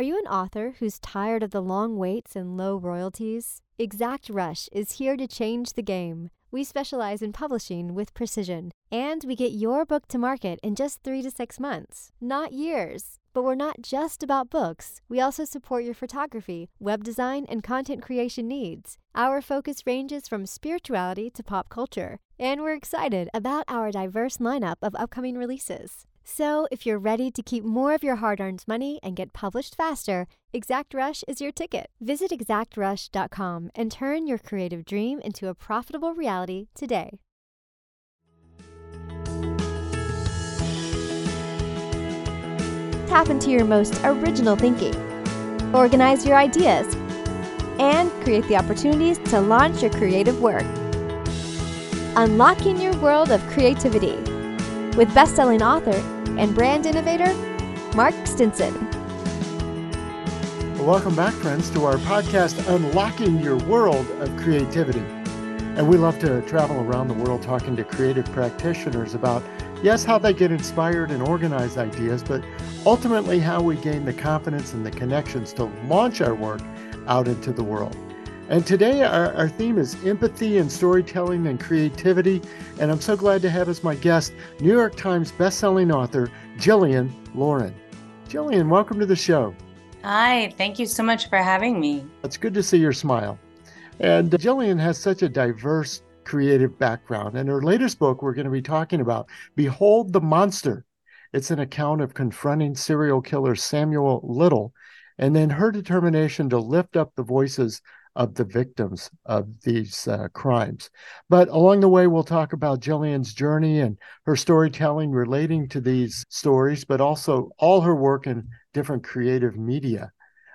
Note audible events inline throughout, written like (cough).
Are you an author who's tired of the long waits and low royalties? Exact Rush is here to change the game. We specialize in publishing with precision, and we get your book to market in just three to six months, not years. But we're not just about books. We also support your photography, web design, and content creation needs. Our focus ranges from spirituality to pop culture, and we're excited about our diverse lineup of upcoming releases. So, if you're ready to keep more of your hard earned money and get published faster, Exact Rush is your ticket. Visit exactrush.com and turn your creative dream into a profitable reality today. Tap into your most original thinking, organize your ideas, and create the opportunities to launch your creative work. Unlocking your world of creativity with best-selling author and brand innovator Mark Stinson. Welcome back, friends, to our podcast, Unlocking Your World of Creativity. And we love to travel around the world talking to creative practitioners about, yes, how they get inspired and organize ideas, but ultimately how we gain the confidence and the connections to launch our work out into the world. And today, our, our theme is empathy and storytelling and creativity. And I'm so glad to have as my guest New York Times bestselling author, Jillian Lauren. Jillian, welcome to the show. Hi, thank you so much for having me. It's good to see your smile. And Jillian has such a diverse creative background. And her latest book, we're going to be talking about Behold the Monster. It's an account of confronting serial killer Samuel Little and then her determination to lift up the voices of the victims of these uh, crimes. But along the way, we'll talk about Jillian's journey and her storytelling relating to these stories, but also all her work in different creative media.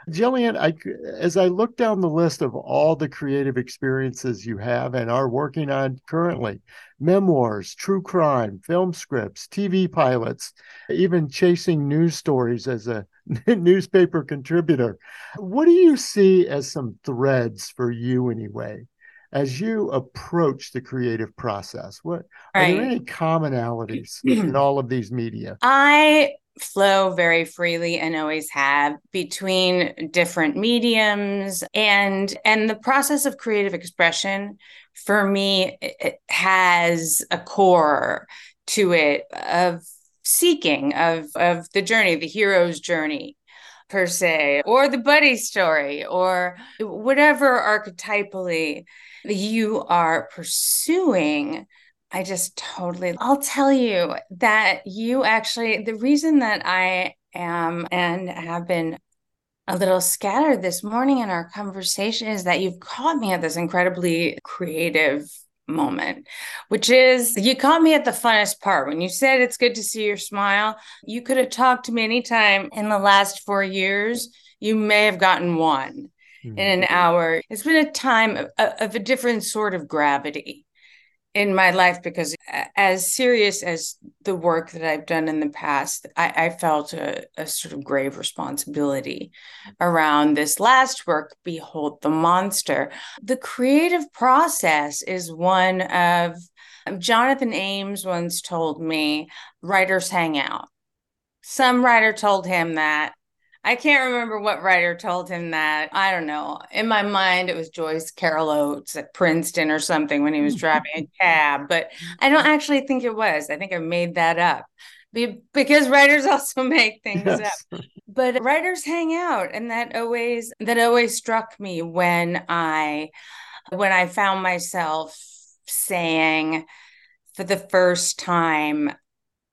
Jillian, I, as I look down the list of all the creative experiences you have and are working on currently memoirs, true crime, film scripts, TV pilots, even chasing news stories as a (laughs) newspaper contributor. What do you see as some threads for you, anyway? As you approach the creative process, what right. are there any commonalities (clears throat) in all of these media? I flow very freely and always have between different mediums and and the process of creative expression for me it has a core to it of seeking of of the journey the hero's journey per se or the buddy story or whatever archetypally you are pursuing. I just totally, I'll tell you that you actually, the reason that I am and have been a little scattered this morning in our conversation is that you've caught me at this incredibly creative moment, which is you caught me at the funnest part. When you said it's good to see your smile, you could have talked to me anytime in the last four years. You may have gotten one mm-hmm. in an hour. It's been a time of, of a different sort of gravity in my life because as serious as the work that I've done in the past, I, I felt a, a, sort of grave responsibility around this last work, Behold the Monster. The creative process is one of um, Jonathan Ames once told me writers hang out. Some writer told him that I can't remember what writer told him that. I don't know. In my mind, it was Joyce Carol Oates at Princeton or something when he was (laughs) driving a cab, but I don't actually think it was. I think I made that up because writers (laughs) also make things yes. up. But writers hang out, and that always that always struck me when I when I found myself saying for the first time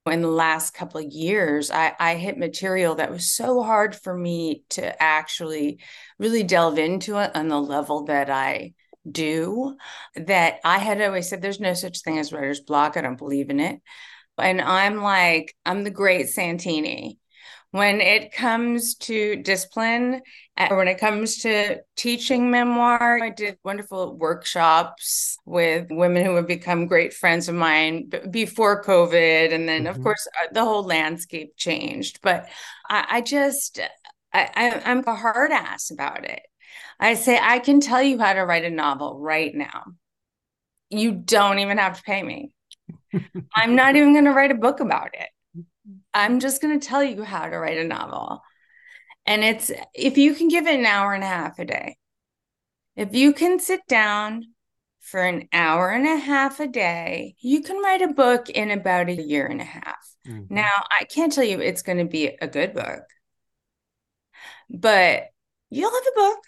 in the last couple of years I, I hit material that was so hard for me to actually really delve into it on the level that i do that i had always said there's no such thing as writer's block. I don't believe in it. And i'm like i'm the great santini when it comes to discipline or when it comes to teaching memoir i did wonderful workshops with women who have become great friends of mine before covid and then mm-hmm. of course uh, the whole landscape changed. But i, I just I, I, i'm a hard ass about it. I say i can tell you how to write a novel right now. You don't even have to pay me. (laughs) I'm not even going to write a book about it I'm just going to tell you how to write a novel. And it's if you can give it an hour and a half a day, if you can sit down for an hour and a half a day, you can write a book in about a year and a half. Mm-hmm. Now, I can't tell you it's going to be a good book, but you'll have a book.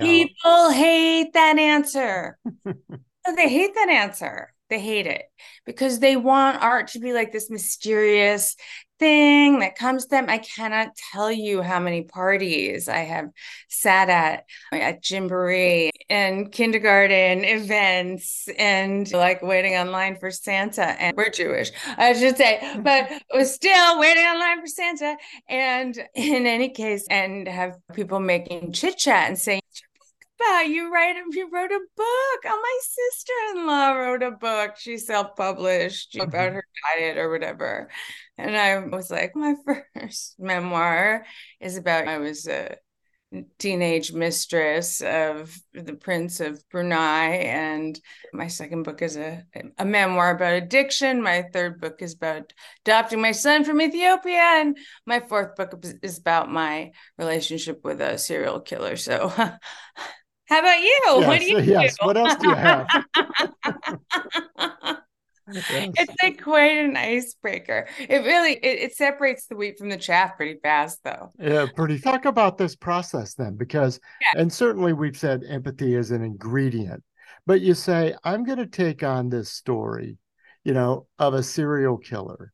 People hate that answer. (laughs) they hate that answer. They hate it because they want art to be like this mysterious thing that comes to them. I cannot tell you how many parties I have sat at at Gymboree and kindergarten events and like waiting online for Santa. And we're Jewish, I should say, (laughs) but was still waiting online for Santa. And in any case, and have people making chit chat and saying, about? You write you wrote a book. Oh, my sister-in-law wrote a book. She self-published mm-hmm. about her diet or whatever. And I was like, my (laughs) first memoir is about I was a teenage mistress of the Prince of Brunei. And my second book is a, a memoir about addiction. My third book is about adopting my son from Ethiopia. And my fourth book is about my relationship with a serial killer. So (laughs) How about you? Yes, what do you yes. Do? What else do you have? (laughs) yes. It's like quite an icebreaker. It really it, it, separates the wheat from the chaff pretty fast, though. Yeah, pretty. Talk about this process then, because yeah. and certainly we've said empathy is an ingredient, but you say I'm going to take on this story, you know, of a serial killer,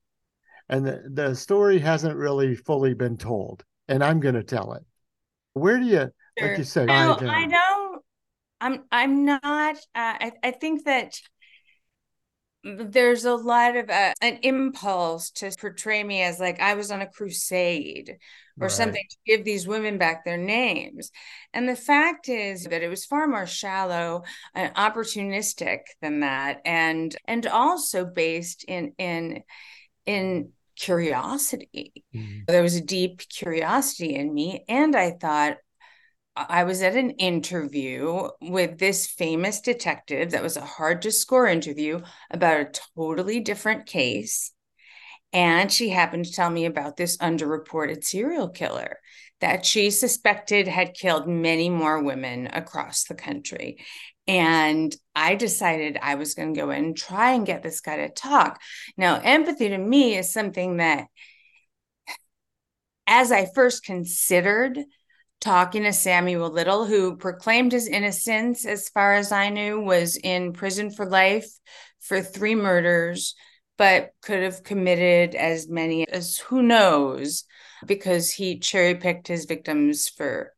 and the, the story hasn't really fully been told, and I'm going to tell it. Where do you like you say, no, I don't. I'm. I'm not. Uh, I. I think that there's a lot of uh, an impulse to portray me as like I was on a crusade or right. something to give these women back their names. And the fact is that it was far more shallow and opportunistic than that, and and also based in in in curiosity. Mm-hmm. There was a deep curiosity in me, and I thought, I was at an interview with this famous detective that was a hard to score interview about a totally different case. And she happened to tell me about this underreported serial killer that she suspected had killed many more women across the country. And I decided I was going to go in and try and get this guy to talk. Now, empathy to me is something that, as I first considered talking to Samuel Little, who proclaimed his innocence, as far as I knew, was in prison for life for three murders, but could have committed as many as who knows, because he cherry picked his victims for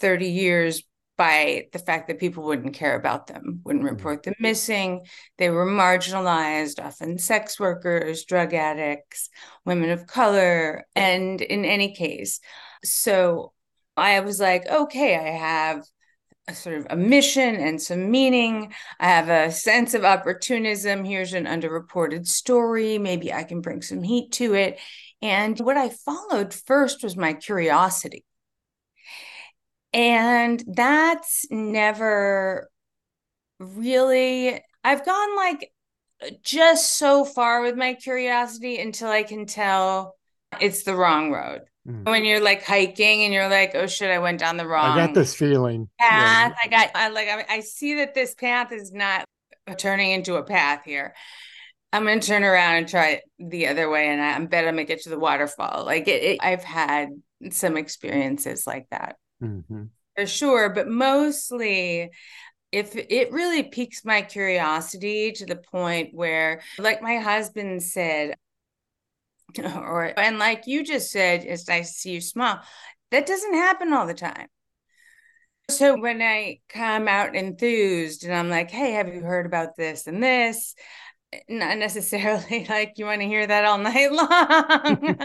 30 years by the fact that people wouldn't care about them, wouldn't mm-hmm. report them missing. They were marginalized, often sex workers, drug addicts, women of color. And in any case, so I was like, okay, I have a sort of a mission and some meaning. I have a sense of opportunism. Here's an underreported story. Maybe I can bring some heat to it. And what I followed first was my curiosity. And that's never really, I've gone like just so far with my curiosity until I can tell it's the wrong road. Mm. When you're like hiking and you're like, oh shit, I went down the wrong. I got this feeling. Path. Yeah. I got. I like. I, I see that this path is not turning into a path here. I'm gonna turn around and try the other way, and I, I bet I'm gonna get to the waterfall. Like it, it I've had some experiences like that mm-hmm. for sure, but mostly if it really piques my curiosity to the point where like my husband said or and like you just said it's nice to see you smile. That doesn't happen all the time. So when i come out enthused and i'm like hey have you heard about this and this? Not necessarily (laughs) like you want to hear that all night (laughs) long.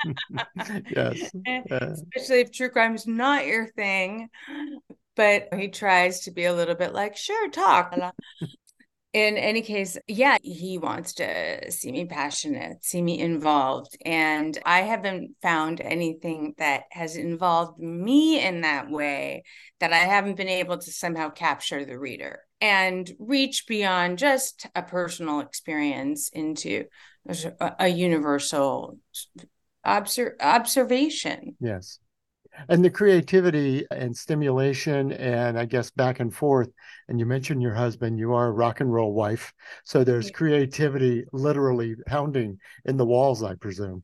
(laughs) yes especially if true crime is not your thing. But he tries to be a little bit like sure talk in any case, yeah, he wants to see me passionate, see me involved. And I haven't found anything that has involved me in that way that I haven't been able to somehow capture the reader and reach beyond just a personal experience into a, a universal obser- observation. Yes. And the creativity and stimulation, and I guess back and forth. And you mentioned your husband, you are a rock and roll wife. So there's creativity literally pounding in the walls, I presume.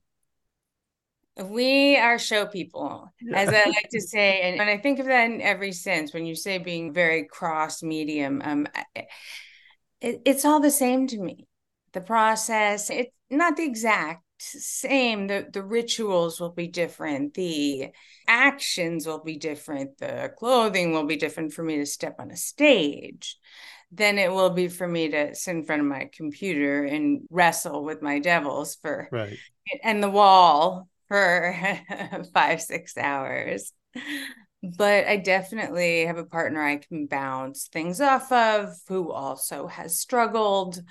We are show people, yeah. as I (laughs) like to say. And when I think of that in every sense, when you say being very cross medium, um, it, it's all the same to me. The process, it's not the exact same. The, the rituals will be different. The actions will be different. The clothing will be different for me to step on a stage than it will be for me to sit in front of my computer and wrestle with my devils for right and the wall for (laughs) five, six hours. But I definitely have a partner I can bounce things off of who also has struggled.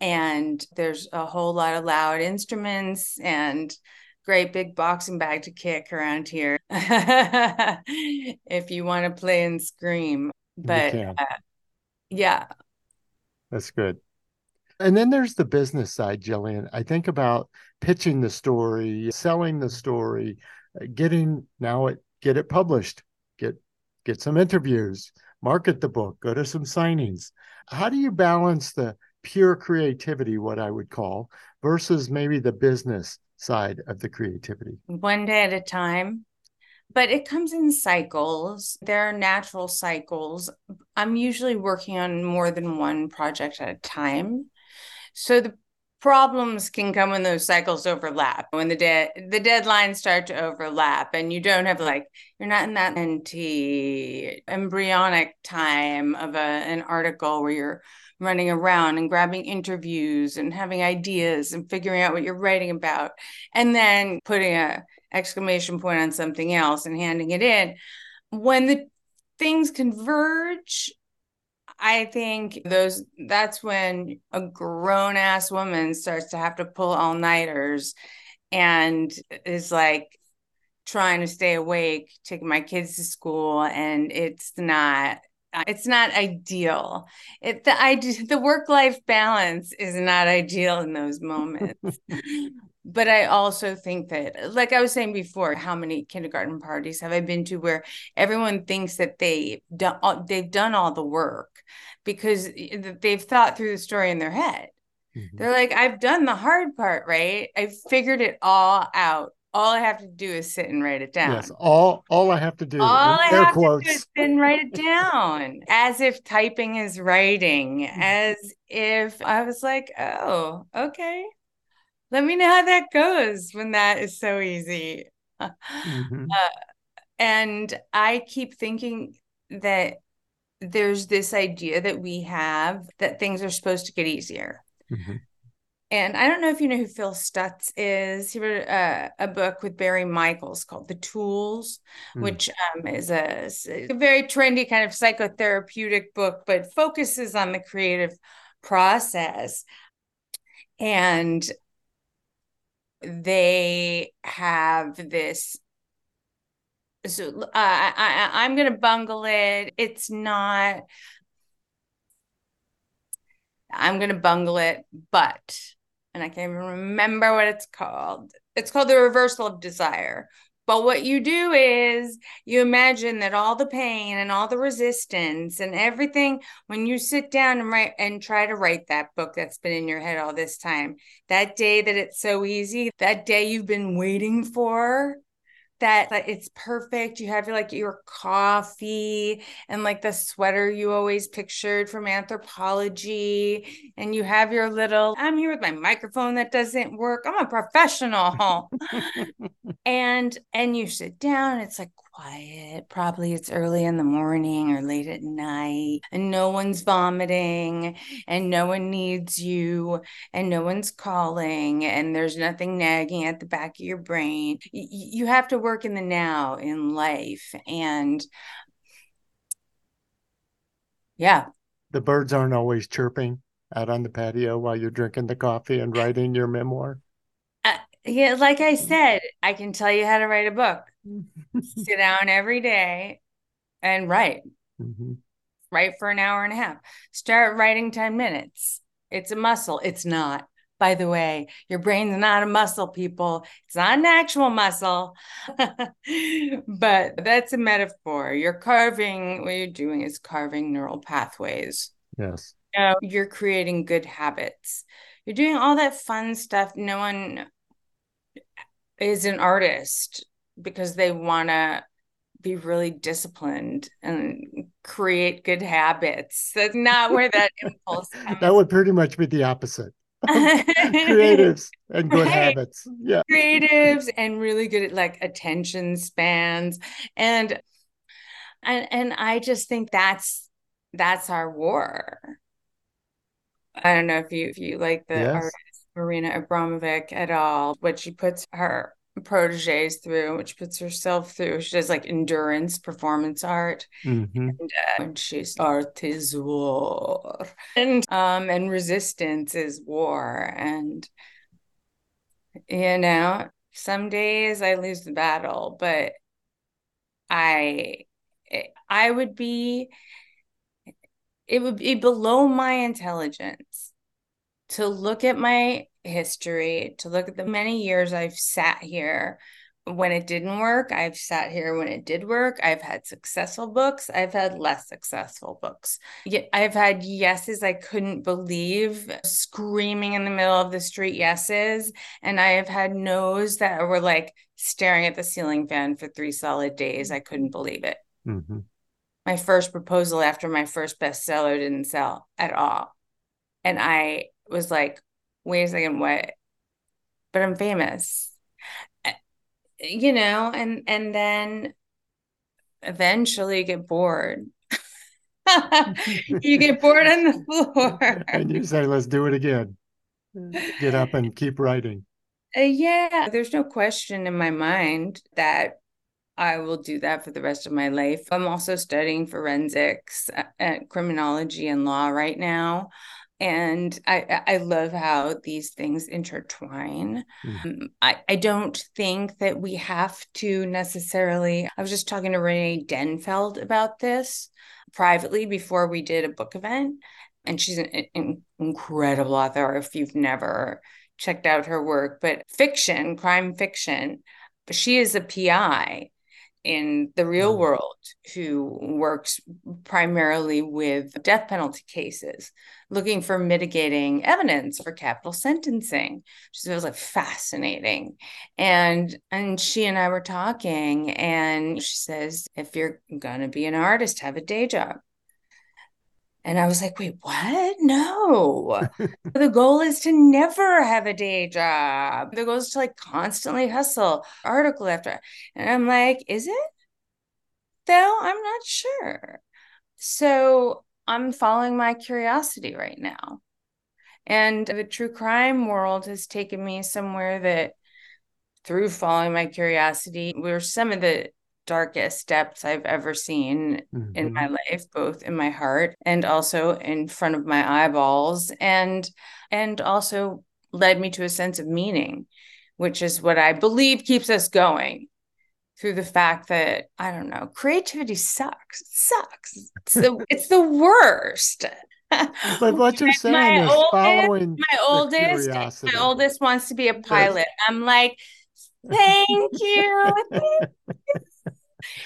And there's a whole lot of loud instruments and great big boxing bag to kick around here (laughs) if you want to play and scream. But uh, yeah. That's good. And then there's the business side, Jillian. I think about pitching the story, selling the story, uh, getting now it get it published, get get some interviews, market the book, go to some signings. How do you balance the pure creativity, what I would call, versus maybe the business side of the creativity? One day at a time. But it comes in cycles. There are natural cycles. I'm usually working on more than one project at a time. So the problems can come when those cycles overlap. When the de- the deadlines start to overlap and you don't have like you're not in that anti embryonic time of a, an article where you're running around and grabbing interviews and having ideas and figuring out what you're writing about and then putting a exclamation point on something else and handing it in. When the things converge I think those that's when a grown ass woman starts to have to pull all nighters and is like trying to stay awake, taking my kids to school, and it's not it's not ideal. It the I the work life balance is not ideal in those (laughs) moments. But I also think that, like I was saying before, how many kindergarten parties have I been to where everyone thinks that they done they've done all the work because they've thought through the story in their head. Mm-hmm. They're like, I've done the hard part, right? I've figured it all out. All I have to do is sit and write it down. Yes, all all I have to do. All I have quotes. to do is sit and write it (laughs) down, as if typing is writing, mm-hmm. as if I was like, oh, okay, let me know how that goes when that is so easy. Mm-hmm. Uh, and I keep thinking that there's this idea that we have that things are supposed to get easier. Mm-hmm. And I don't know if you know who Phil Stutz is. He wrote a, a book with Barry Michels called The Tools, mm. which um, is a, a, very trendy kind of psychotherapeutic book, but focuses on the creative process. And they have this so uh, I, I i'm gonna bungle it. It's not i'm gonna bungle it but and i can't even remember what it's called. It's called the reversal of desire but what you do is you imagine that all the pain and all the resistance and everything, when you sit down and write and try to write that book that's been in your head all this time, that day that it's so easy, that day you've been waiting for, that, that it's perfect. You have like your coffee and like the sweater you always pictured from Anthropologie. and you have your little. I'm here with my microphone that doesn't work. I'm a professional, (laughs) and and you sit down. It's like quiet. Probably it's early in the morning or late at night, and no one's vomiting, and no one needs you, and no one's calling, and there's nothing nagging at the back of your brain. Y- you have to work in the now in life. And yeah. The birds aren't always chirping out on the patio while you're drinking the coffee and writing your memoir. Yeah, like I said, I can tell you how to write a book. (laughs) sit down every day and write. Mm-hmm. Write for an hour and a half. Start writing 10 minutes. It's a muscle. It's not. by the way. Your brain's not a muscle, people. It's not an actual muscle, (laughs) but that's a metaphor. You're carving, what you're doing is carving neural pathways. Yes. You know, you're creating good habits. You're doing all that fun stuff. No one is an artist because they want to be really disciplined and create good habits. That's not where that (laughs) impulse comes. That would pretty much be the opposite. (laughs) creatives and good right. habits. Yeah. Creatives and really good at like attention spans. And and and I just think that's that's our war. I don't know if you if you like the yes. artist Marina Abramovic at all, what she puts her proteges through, which puts herself through. She does like endurance performance art, mm-hmm. and, uh, and she's art is war, and um and resistance is war, and you know some days I lose the battle, but I I would be it would be below my intelligence to look at my history, to look at the many years I've sat here when it didn't work. I've sat here when it did work. I've had successful books. I've had less successful books. I've had yeses I couldn't believe, screaming in the middle of the street yeses. And I have had no's that were like staring at the ceiling fan for three solid days. I couldn't believe it. Mm-hmm. My first proposal after my first bestseller didn't sell at all. And I was like, wait a second, what? But I'm famous. You know, and and then eventually you get bored. (laughs) you get bored on the floor. and you say, let's do it again. Get up and keep writing. Uh, yeah, there's no question in my mind that I will do that for the rest of my life. I'm also studying forensics uh, at criminology and law right now and I, I love how these things intertwine. Mm-hmm. I, I don't think that we have to necessarily. I was just talking to Renee Denfeld about this privately before we did a book event, and she's an, an incredible author. If you've never checked out her work, but fiction, crime fiction, she is a PI in the real mm. world who works primarily with death penalty cases, looking for mitigating evidence for capital sentencing. She was like fascinating. And and she and I were talking, and she says, if you're gonna be an artist, have a day job. And I was like, wait, what? No. the goal is to never have a day job. The goal is to like constantly hustle article after. And I'm like, is it? Though I'm not sure. So I'm following my curiosity right now. And the true crime world has taken me somewhere that through following my curiosity were some of the darkest depths I've ever seen mm-hmm. in my life, both in my heart and also in front of my eyeballs, and and also led me to a sense of meaning, which is what I believe keeps us going through the fact that I don't know, creativity sucks. It sucks. It's the (laughs) it's the worst. but what you're (laughs) saying my is oldest, following my oldest my oldest wants to be a pilot. I'm like, thank you. (laughs)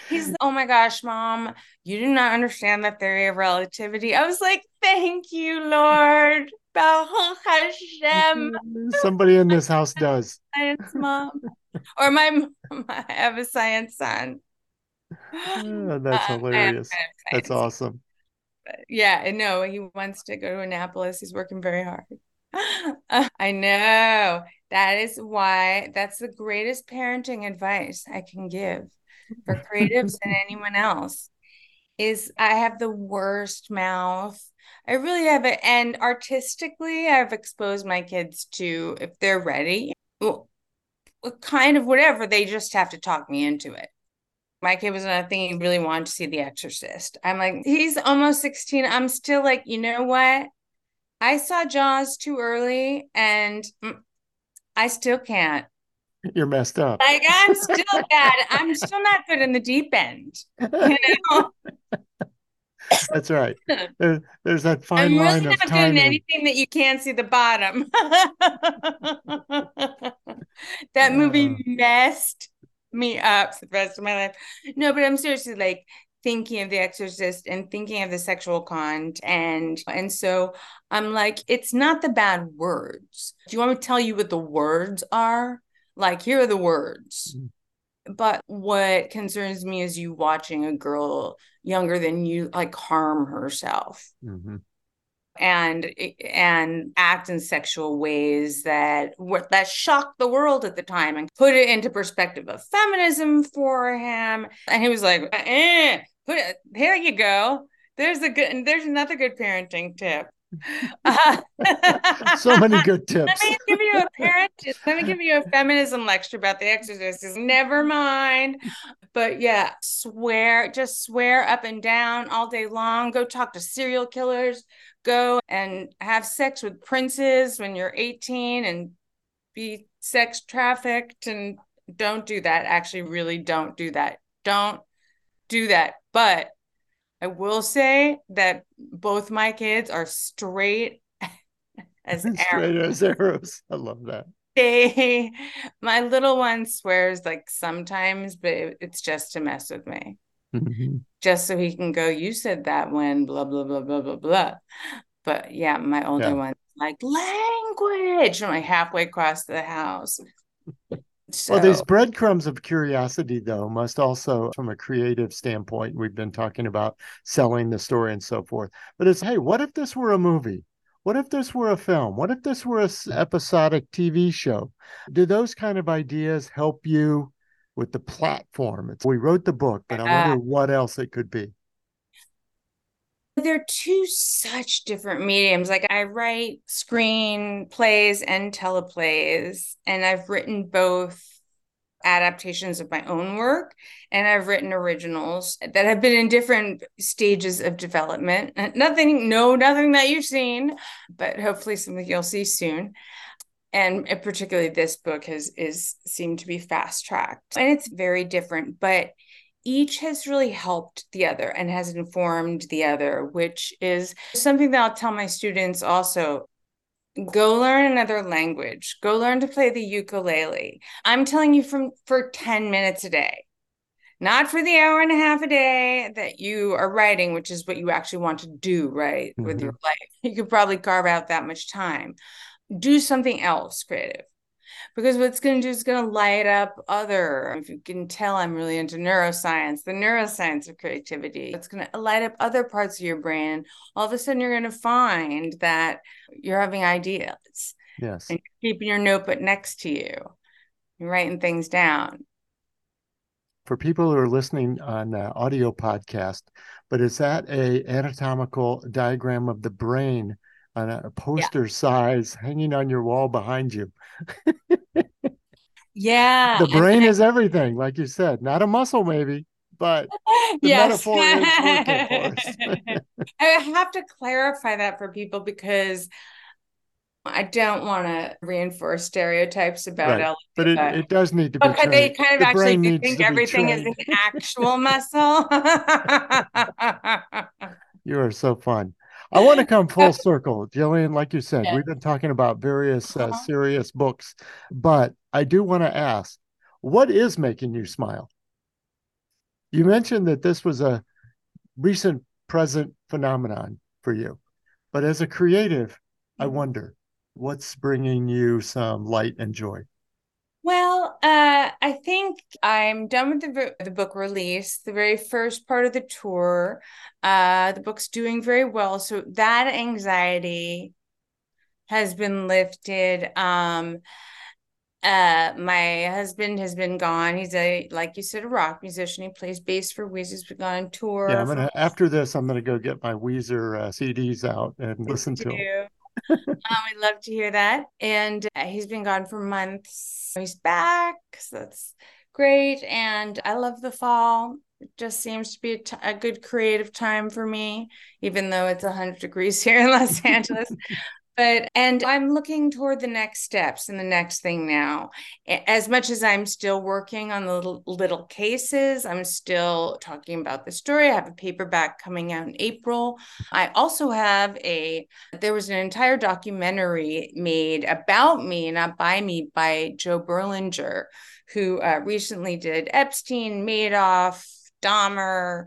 He's, oh my gosh, mom, you do not understand the theory of relativity. I was like, thank you, Lord. (laughs) Somebody in this house does. (laughs) Science mom. Or my, (laughs) I have a science son. Oh, that's uh, hilarious. That's awesome. But yeah, no, he wants to go to Annapolis. He's working very hard. I know. That is why that's the greatest parenting advice I can give for (laughs) creatives and anyone else is I have the worst mouth. I really have it. And artistically, I've exposed my kids to, if they're ready, well, kind of whatever, they just have to talk me into it. My kid was not thinking he really wanted to see The Exorcist. I'm like, he's almost 16. I'm still like, you know what? I saw Jaws too early and mm, I still can't. (laughs) You're messed up. Like I'm still bad. I'm still not good in the deep end. You know? (laughs) (laughs) That's right. There, there's that fine I'm line really of not doing anything that you can't see the bottom. that movie Uh. messed me up for the rest of my life. No, but I'm seriously like thinking of The Exorcist and thinking of the sexual content, and and so I'm like, it's not the bad words. Do you want me to tell you what the words are? Like, here are the words. Mm. But what concerns me is you watching a girl younger than you like harm herself Mhm. and and act in sexual ways that that shocked the world at the time and put it into perspective of feminism for him and he was like eh, put it, here you go there's a good there's another good parenting tip uh, So many good tips. (laughs) let me give you a parent let me give you a feminism lecture about the exorcist. Never mind. But yeah swear just swear up and down all day long. Go talk to serial killers. Go and have sex with princes when you're 18 and be sex trafficked. And don't do that. Actually really don't do that. Don't do that. But i will say that both my kids are straight (laughs) as (laughs) arrows Straight as arrows. I love that. they my little one swears like sometimes but it- it's just to mess with me Mhm. just so he can go you said that when blah blah blah blah blah blah but yeah my older Yeah. one's like language and like halfway across the house so Well, these breadcrumbs of curiosity, though, must also, from a creative standpoint, we've been talking about selling the story and so forth. But it's, hey, what if this were a movie? What if this were a film? What if this were a episodic TV show? Do those kind of ideas help you with the platform? It's, we wrote the book, but I wonder uh, what else it could be. They're two such different mediums. Like I write screenplays and teleplays, and I've written both adaptations of my own work and I've written originals that have been in different stages of development. (laughs) Nothing, no, nothing that you've seen, but hopefully something you'll see soon. And particularly this book has is seemed to be fast tracked. And it's very different, but each has really helped the other and has informed the other, which is something that I'll tell my students also. Go learn another language. Go learn to play the ukulele. I'm telling you from for 10 minutes a day. Not for the hour and a half a day that you are writing, which is what you actually want to do, right? With Mhm. your life. (laughs) You could probably carve out that much time. Do something else creative because what's going to do is going to light up other if you can tell i'm really into neuroscience the neuroscience of creativity. It's going to light up other parts of your brain. All of a sudden you're going to find that you're having ideas Yes. and keeping your notebook next to you. You're writing things down. For people who are listening on uh, audio podcast, but is that a anatomical diagram of the brain on a poster size hanging on your wall behind you? yeah the brain is everything, like you said, not a muscle, maybe, but (laughs) the yes. metaphor is working for (laughs) us. I have to clarify that for people because I don't want to reinforce stereotypes about Right. But it, it does need to be because they kind of The actually do think everything is an actual muscle. (laughs) You are so fun. I want to come (laughs) full circle, Jillian. Like you said, Yeah. we've been talking about various uh, Uh-huh. serious books, but I do want to ask, what is making you smile? You mentioned that this was a recent present phenomenon for you, but as a creative, I Mhm. wonder what's bringing you some light and joy. Well, uh, I think I'm done with the the book release, the very first part of the tour. Uh, the book's doing very well, so that anxiety has been lifted. Um, uh, my husband has been gone. He's a, like you said, a rock musician. He plays bass for Weezer. He's been gone on tour. Yeah, I'm gonna after this, I'm gonna go get my Weezer uh, CDs out and listen to them. Um, we'd love to hear that. And uh, he's been gone for months. He's back, so that's great. And I love the fall. It just seems to be a, t- a good creative time for me, even though it's 100 degrees (laughs) here in Los Angeles. But and i'm looking toward the next steps and the next thing now. As much as i'm still working on the little, little cases i'm still talking about the story. I have a paperback coming out in april. I also have a there was an entire documentary made about me not by me by joe berlinger who uh, recently did epstein madoff dahmer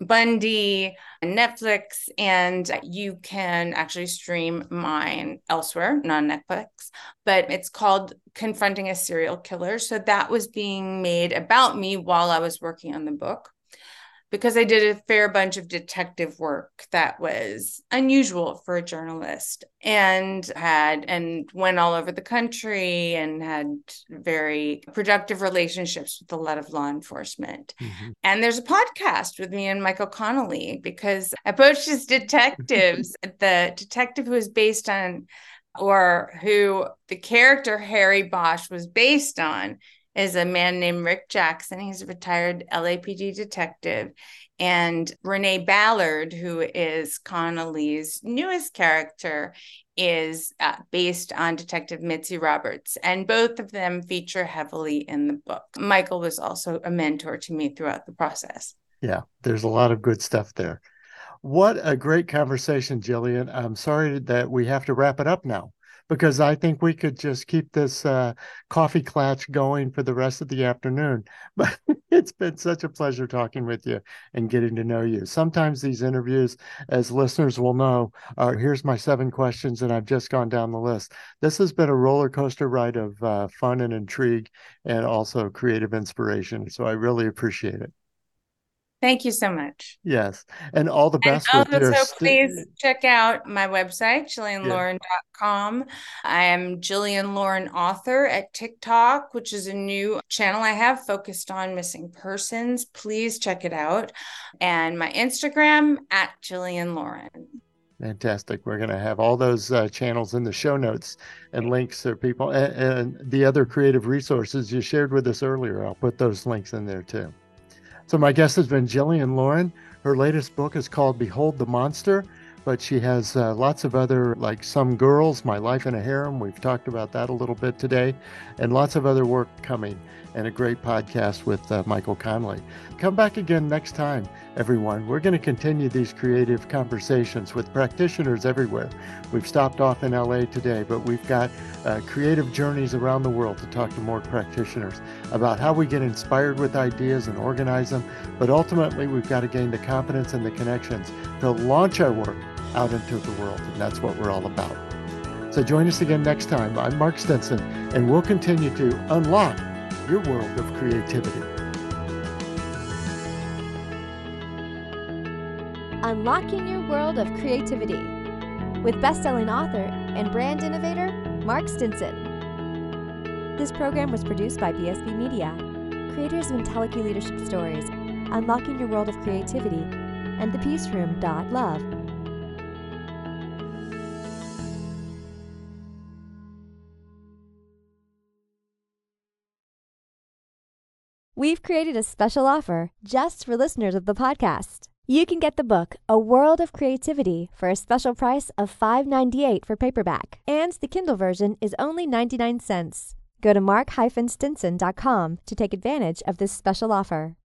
Bundy, and Netflix, and you can actually stream mine elsewhere, not Netflix, but it's called Confronting a Serial Killer. So that was being made about me while I was working on the book because I did a fair bunch of detective work that was unusual for a journalist and had and went all over the country and had very productive relationships with a lot of law enforcement. Mm-hmm. And there's a podcast with me and Michael Connelly because I poached his detectives. (laughs) the detective who was based on or who the character Harry Bosch was based on is a man named Rick Jackson. He's a retired LAPD detective. And Renee Ballard, who is Connelly's newest character, is uh, based on Detective Mitzi Roberts. And both of them feature heavily in the book. Michael was also a mentor to me throughout the process. Yeah, there's a lot of good stuff there. What a great conversation, Jillian. I'm sorry that we have to wrap it up now because I think we could just keep this uh, coffee clatch going for the rest of the afternoon. (laughs) But it's been such a pleasure talking with you and getting to know you. Sometimes these interviews, as listeners will know, are here's my seven questions, and I've just gone down the list. This has been a roller coaster ride of uh, fun and intrigue and also creative inspiration. So I really appreciate it. Thank you so much. Yes. And all the best and st- please check out my website, jillianlauren.com. I am Jillian Lauren author at TikTok, which is a new channel I have focused on missing persons. Please check it out. And my Instagram at Jillian Lauren. Fantastic. We're going to have all those uh, channels in the show notes and links so people and, and the other creative resources you shared with us earlier. I'll put those links in there too. So, my guest has been Jillian Lauren. Her latest book is called Behold the Monster, but she has uh, lots of other, like Some Girls, My Life in a Harem. We've talked about that a little bit today, and lots of other work coming and a great podcast with uh, Michael Connelly. Come back again next time, everyone. We're going to continue these creative conversations with practitioners everywhere. We've stopped off in LA today, but we've got uh, creative journeys around the world to talk to more practitioners about how we get inspired with ideas and organize them. But ultimately, we've got to gain the confidence and the connections to launch our work out into the world. And that's what we're all about. So join us again next time. I'm Mark Stinson, and we'll continue to unlock your world of creativity. Unlocking Your World of Creativity with best-selling author and brand innovator Mark Stinson. This program was produced by BSB Media, creators of IntelliKey Leadership Stories, Unlocking Your World of Creativity, and The Peace Room. Love. We've created a special offer just for listeners of the podcast. You can get the book A World of Creativity for a special price of $5.98 for paperback, and the Kindle version is only 99 cents. Go to mark-stinson.com to take advantage of this special offer.